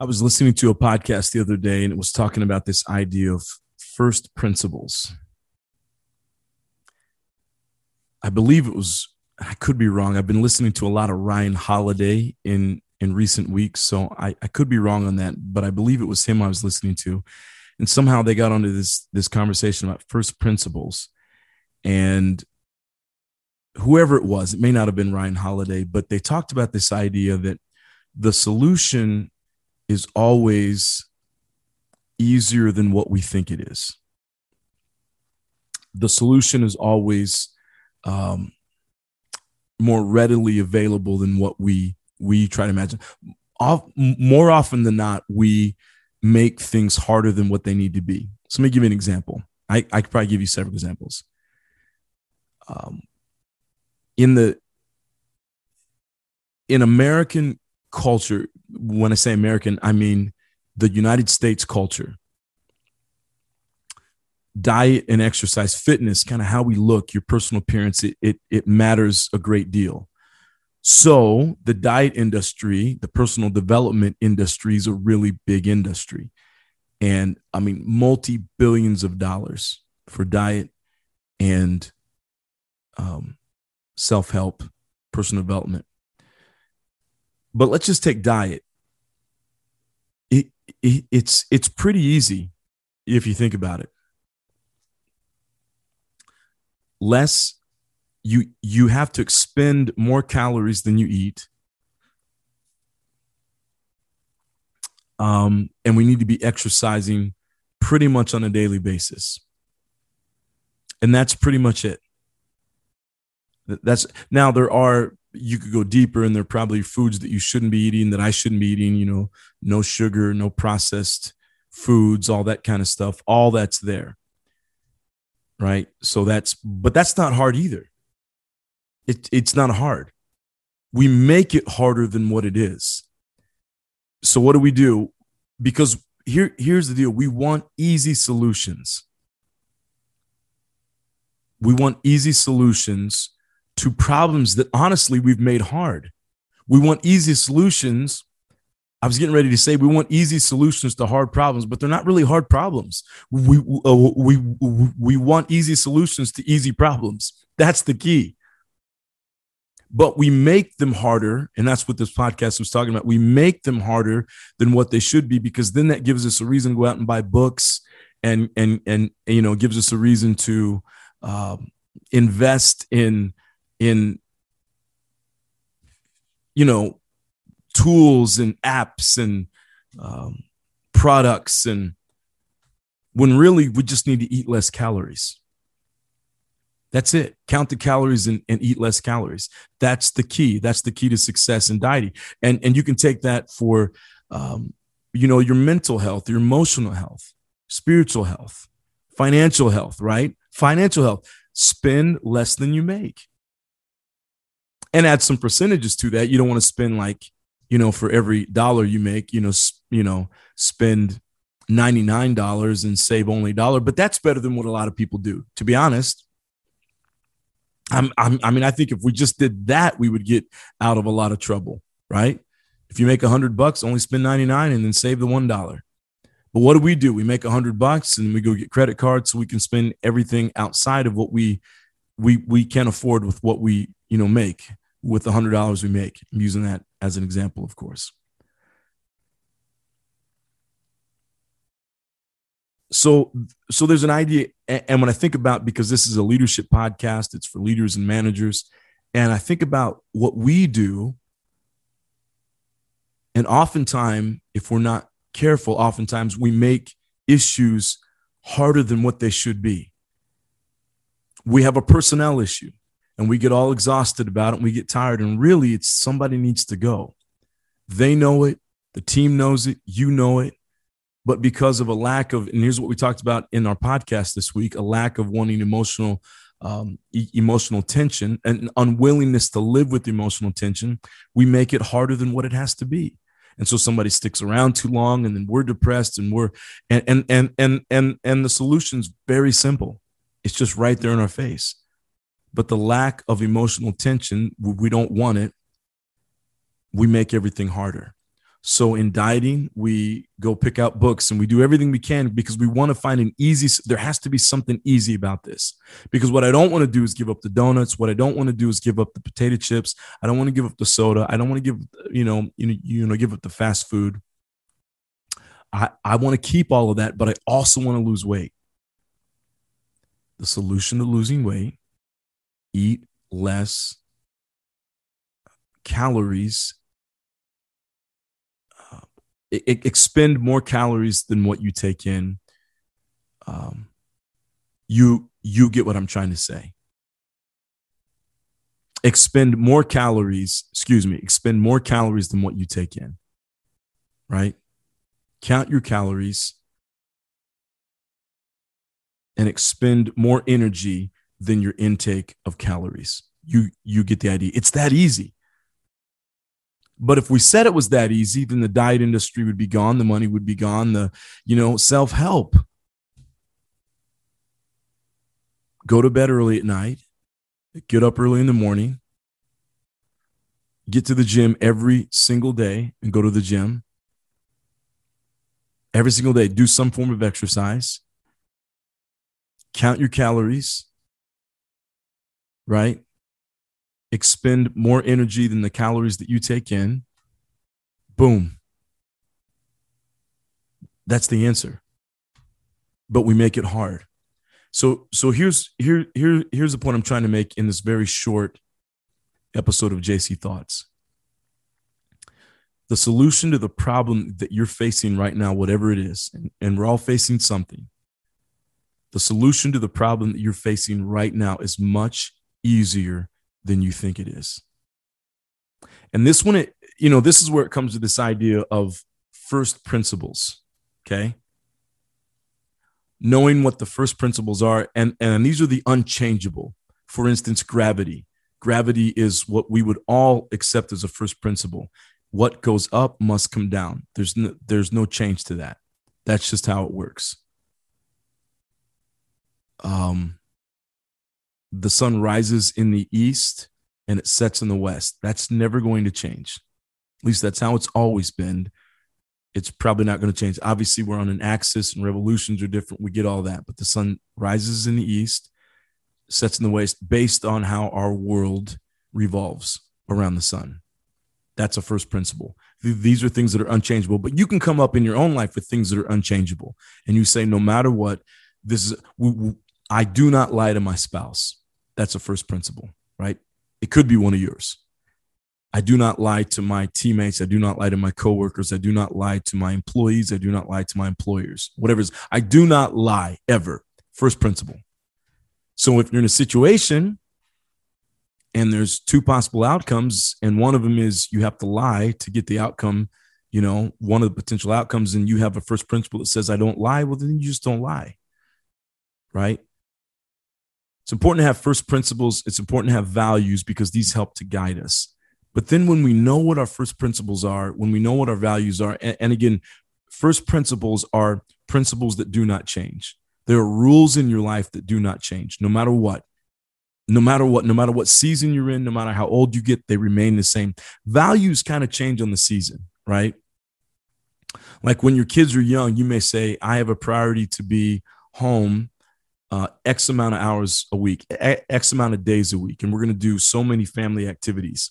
I was listening to a podcast the other day and it was talking about this idea of first principles. I believe it was, I could be wrong. I've been listening to a lot of Ryan Holiday in, in recent weeks, so I, I could be wrong on that, but I believe it was him I was listening to. And somehow they got onto this, this conversation about first principles. And whoever it was, it may not have been Ryan Holiday, but they talked about this idea that the solution is always easier than what we think it is. The solution is always um, more readily available than what we we try to imagine. More often than not, we make things harder than what they need to be. So let me give you an example. I, I could probably give you several examples. Um, in the in American culture, when I say American, I mean the United States culture. Diet and exercise, fitness, kind of how we look, your personal appearance, it, it, it matters a great deal. So, the diet industry, the personal development industry is a really big industry. And I mean, multi billions of dollars for diet and um, self help, personal development. But let's just take diet. It, it, it's it's pretty easy if you think about it. Less you you have to expend more calories than you eat. Um, and we need to be exercising pretty much on a daily basis. And that's pretty much it. That's now there are you could go deeper and there are probably foods that you shouldn't be eating that I shouldn't be eating, you know, no sugar, no processed foods, all that kind of stuff. All that's there. Right? So that's but that's not hard either. It it's not hard. We make it harder than what it is. So what do we do? Because here here's the deal. We want easy solutions. We want easy solutions to problems that honestly we've made hard. We want easy solutions. I was getting ready to say we want easy solutions to hard problems, but they're not really hard problems. We uh, we we want easy solutions to easy problems. That's the key. But we make them harder, and that's what this podcast was talking about. We make them harder than what they should be because then that gives us a reason to go out and buy books, and and and you know gives us a reason to um, invest in in you know tools and apps and um, products and when really we just need to eat less calories. That's it. Count the calories and, and eat less calories. That's the key. That's the key to success in dieting. And and you can take that for um, you know your mental health your emotional health spiritual health financial health right? Financial health. Spend less than you make and add some percentages to that. You don't want to spend like, you know, for every dollar you make, you know, sp- you know, spend $99 and save only a dollar, but that's better than what a lot of people do. To be honest, I'm, I'm, i mean, I think if we just did that, we would get out of a lot of trouble, right? If you make a hundred bucks, only spend 99 and then save the $1. But what do we do? We make a hundred bucks and we go get credit cards so we can spend everything outside of what we we we can afford with what we you know make with the hundred dollars we make. I'm using that as an example, of course. So so there's an idea, and when I think about because this is a leadership podcast, it's for leaders and managers, and I think about what we do, and oftentimes, if we're not careful, oftentimes we make issues harder than what they should be we have a personnel issue and we get all exhausted about it and we get tired and really it's somebody needs to go. They know it the team knows it you know it but because of a lack of and here's what we talked about in our podcast this week a lack of wanting emotional um, e- emotional tension and unwillingness to live with emotional tension we make it harder than what it has to be. And so somebody sticks around too long and then we're depressed and we're and and and and and, and the solution's very simple. It's just right there in our face. But the lack of emotional tension, we don't want it. We make everything harder. So in dieting, we go pick out books and we do everything we can because we want to find an easy. There has to be something easy about this. Because what I don't want to do is give up the donuts. What I don't want to do is give up the potato chips. I don't want to give up the soda. I don't want to give you know you know give up the fast food. I I want to keep all of that, but I also want to lose weight. The solution to losing weight: eat less calories expend more calories than what you take in. Um, you you get what I'm trying to say. Expend more calories, excuse me, expend more calories than what you take in. Right? Count your calories and expend more energy than your intake of calories. You you get the idea. It's that easy. But if we said it was that easy, then the diet industry would be gone, the money would be gone, the, you know, self help. Go to bed early at night, get up early in the morning, get to the gym every single day and go to the gym. Every single day, do some form of exercise, count your calories, right? expend more energy than the calories that you take in, boom. That's the answer. But we make it hard. So so here's here here here's the point I'm trying to make in this very short episode of JC Thoughts. The solution to the problem that you're facing right now, whatever it is, and, and we're all facing something. The solution to the problem that you're facing right now is much easier than you think it is. And this one, it, you know, this is where it comes to this idea of first principles. Okay. Knowing what the first principles are, and, and these are the unchangeable. For instance, gravity. Gravity is what we would all accept as a first principle. What goes up must come down. There's no, there's no change to that. That's just how it works. Um, the sun rises in the east and it sets in the west. That's never going to change. At least that's how it's always been. It's probably not going to change. Obviously, we're on an axis and revolutions are different. We get all that. But the sun rises in the east, sets in the west based on how our world revolves around the sun. That's a first principle. These are things that are unchangeable, but you can come up in your own life with things that are unchangeable. And you say, no matter what, this is, I do not lie to my spouse. That's a first principle, right? It could be one of yours. I do not lie to my teammates. I do not lie to my coworkers. I do not lie to my employees. I do not lie to my employers. Whatever is, I do not lie ever. First principle. So if you're in a situation and there's two possible outcomes, and one of them is you have to lie to get the outcome, you know, one of the potential outcomes, and you have a first principle that says I don't lie, well, then you just don't lie. Right. It's important to have first principles. It's important to have values because these help to guide us. But then when we know what our first principles are, when we know what our values are, and, and again, first principles are principles that do not change. There are rules in your life that do not change, no matter what. No matter what, no matter what season you're in, no matter how old you get, they remain the same. Values kind of change on the season, right? Like when your kids are young, you may say, I have a priority to be home uh, X amount of hours a week, X amount of days a week, and we're going to do so many family activities.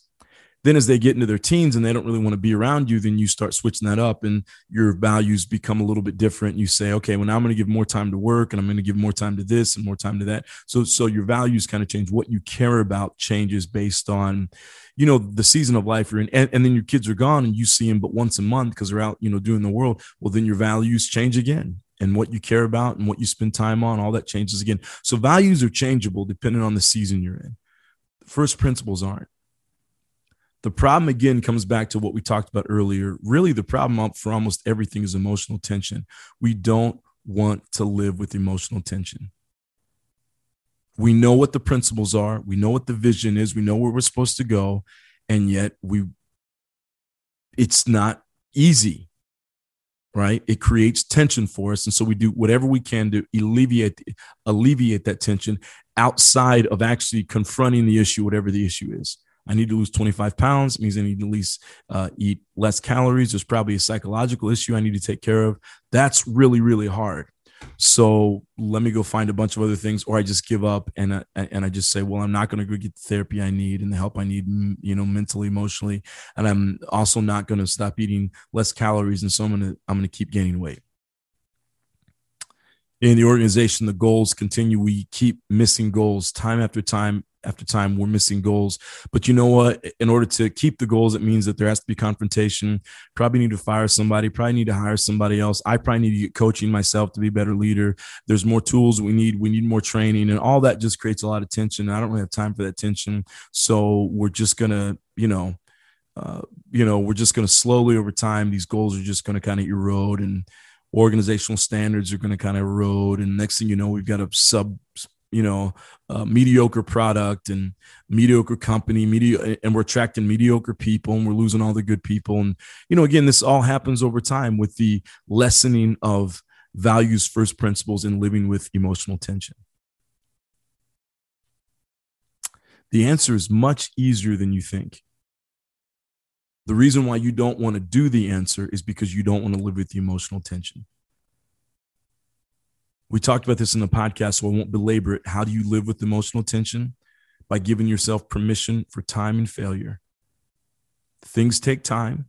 Then, as they get into their teens and they don't really want to be around you, then you start switching that up, and your values become a little bit different. You say, okay, well, now I'm going to give more time to work, and I'm going to give more time to this and more time to that. So, so your values kind of change. What you care about changes based on, you know, the season of life you're in, and, and then your kids are gone, and you see them but once a month because they're out, you know, doing the world. Well, then your values change again and what you care about and what you spend time on, all that changes again. So values are changeable depending on the season you're in. First principles aren't. The problem again comes back to what we talked about earlier. Really, the problem for almost everything is emotional tension. We don't want to live with emotional tension. We know what the principles are, we know what the vision is, we know where we're supposed to go, and yet we it's not easy right it creates tension for us and so we do whatever we can to alleviate alleviate that tension outside of actually confronting the issue whatever the issue is I need to lose 25 pounds. It means I need to at least uh, eat less calories. There's probably a psychological issue I need to take care of. That's really, really hard. So let me go find a bunch of other things, or I just give up and I, and I just say, well, I'm not going to go get the therapy I need and the help I need, you know, mentally, emotionally, and I'm also not going to stop eating less calories, and so I'm gonna I'm gonna keep gaining weight in the organization, the goals continue. We keep missing goals time after time after time. We're missing goals. But you know what? In order to keep the goals, it means that there has to be confrontation. Probably need to fire somebody, probably need to hire somebody else. I probably need to get coaching myself to be a better leader. There's more tools we need. We need more training. And all that just creates a lot of tension. I don't really have time for that tension. So we're just going to, you know, uh, you know, we're just going to slowly over time, these goals are just going to kind of erode and, organizational standards are going to kind of erode and next thing you know we've got a sub you know mediocre product and mediocre company media and we're attracting mediocre people and we're losing all the good people. And you know again this all happens over time with the lessening of values first principles and living with emotional tension. The answer is much easier than you think. The reason why you don't want to do the answer is because you don't want to live with the emotional tension. We talked about this in the podcast, so I won't belabor it. How do you live with emotional tension? By giving yourself permission for time and failure. Things take time,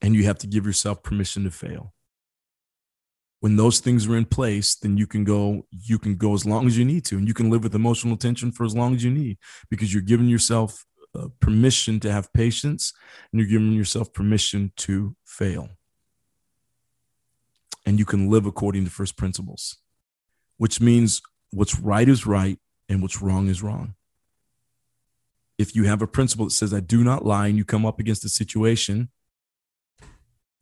and you have to give yourself permission to fail. When those things are in place, then you can go, you can go as long as you need to, and you can live with emotional tension for as long as you need because you're giving yourself uh, permission to have patience and you're giving yourself permission to fail. And you can live according to first principles, which means what's right is right and what's wrong is wrong. If you have a principle that says, I do not lie, and you come up against a situation,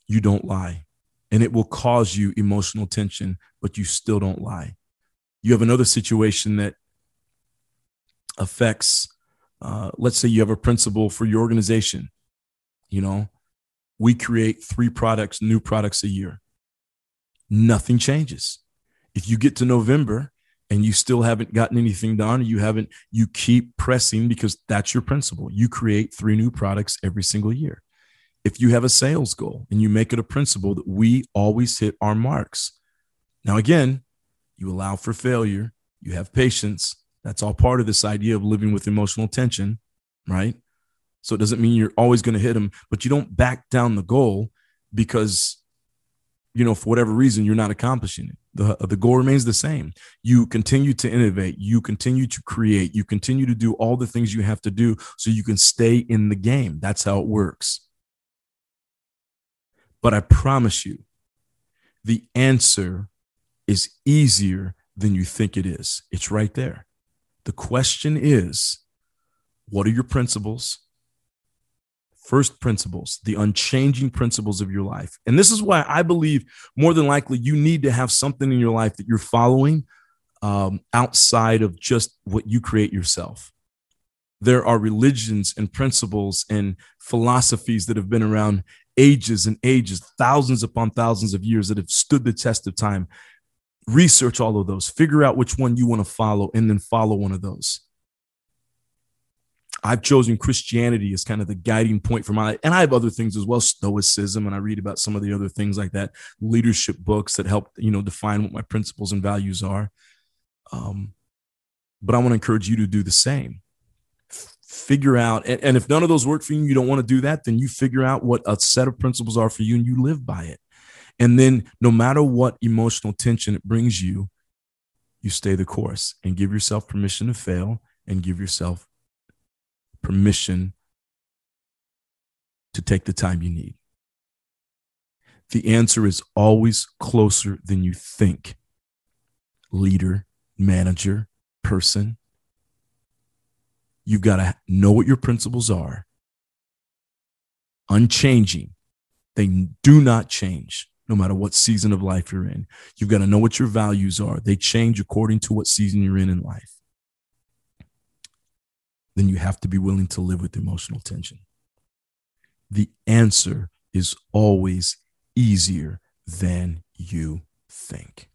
you don't lie. And it will cause you emotional tension, but you still don't lie. You have another situation that affects uh, let's say you have a principle for your organization you know we create three products new products a year nothing changes. If you get to november and you still haven't gotten anything done you haven't you keep pressing because that's your principle. You create three new products every single year. If you have a sales goal and you make it a principle that we always hit our marks. Now again you allow for failure you have patience. That's all part of this idea of living with emotional tension, right? So it doesn't mean you're always going to hit them, but you don't back down the goal because, you know, for whatever reason, you're not accomplishing it. The, uh, the goal remains the same. You continue to innovate, you continue to create, you continue to do all the things you have to do so you can stay in the game. That's how it works. But I promise you, the answer is easier than you think it is. It's right there. The question is what are your principles? First principles, the unchanging principles of your life. And this is why I believe more than likely you need to have something in your life that you're following um, outside of just what you create yourself. There are religions and principles and philosophies that have been around ages and ages, thousands upon thousands of years that have stood the test of time research all of those, figure out which one you want to follow, and then follow one of those. I've chosen Christianity as kind of the guiding point for my life. And I have other things as well, stoicism, and I read about some of the other things like that, leadership books that help, you know, define what my principles and values are. Um, but I want to encourage you to do the same. Figure out, and, and if none of those work for you, you don't want to do that, then you figure out what a set of principles are for you and you live by it. And then no matter what emotional tension it brings you, you stay the course and give yourself permission to fail and give yourself permission to take the time you need. The answer is always closer than you think. Leader, manager, person. You've got to know what your principles are, unchanging. They do not change no matter what season of life you're in. You've got to know what your values are. They change according to what season you're in in life. Then you have to be willing to live with emotional tension. The answer is always easier than you think.